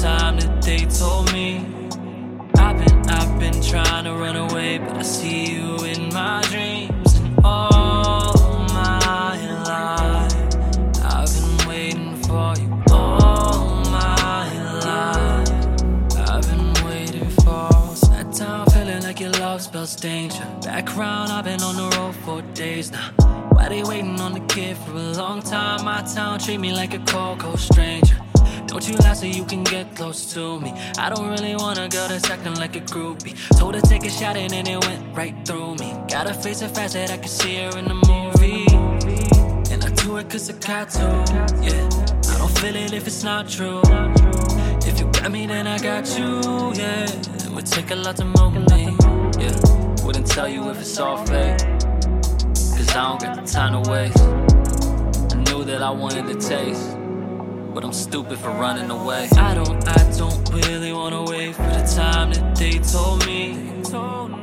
time that they told me. I've been, I've been trying to run away, but I see you in my dreams. And all my life, I've been waiting for you. All my life, I've been waiting for. Sat down, feeling like your love spells danger. Background, I've been on the road for days now. Why they waiting on the kid for a long time? My town treat me like a cold, cold stranger. Don't you lie so you can get close to me. I don't really want a girl that's acting like a groupie. Told her take a shot and then it went right through me. Gotta face it fast that I can see her in the movie. And I do it cause I got to. Yeah, I don't feel it if it's not true. If you got me, then I got you. Yeah, it would take a lot to move me. Yeah, wouldn't tell you if it's all fake. Cause I don't got the time to waste. I knew that I wanted to taste. But I'm stupid for running away. I don't, I don't really wanna wait for the time that they told me. I've been,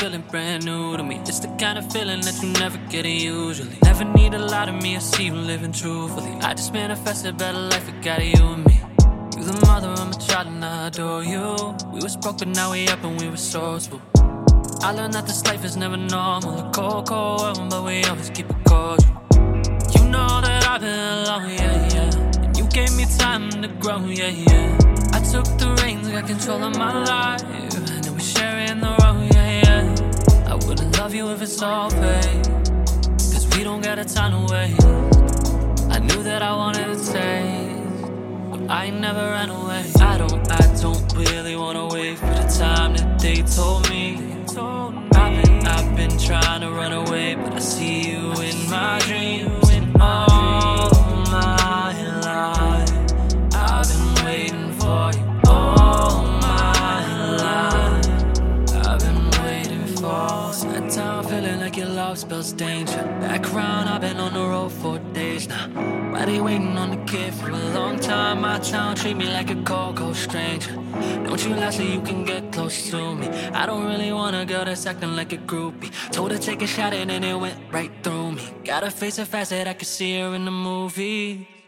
feeling brand new to me. It's the kind of feeling that you never get it. usually. Never need a lot of me, I see you living truthfully. I just manifested better life, it got you and me. You the mother of my child, and I adore you. We was broke, but now we up and we resourceful. I learned that this life is never normal. A cold, cold world, but we always keep it cordial. You know that I've been alone, yeah, yeah. And you gave me time to grow, yeah, yeah. I took the reins, got control of my life. It's all fake. Cause we don't got a time to waste. I knew that I wanted to taste. But I never ran away. I don't, I don't really wanna wait for the time that they told me. I've been, I've been trying to run away, feeling like your love spells danger. Background, I've been on the road for days now. Why they waiting on the kid for a long time? My town treat me like a cold, cold stranger. Don't you lie so you can get close to me. I don't really want a girl that's acting like a groupie. Told her take a shot and then it went right through me. Gotta face it fast that I can see her in the movie.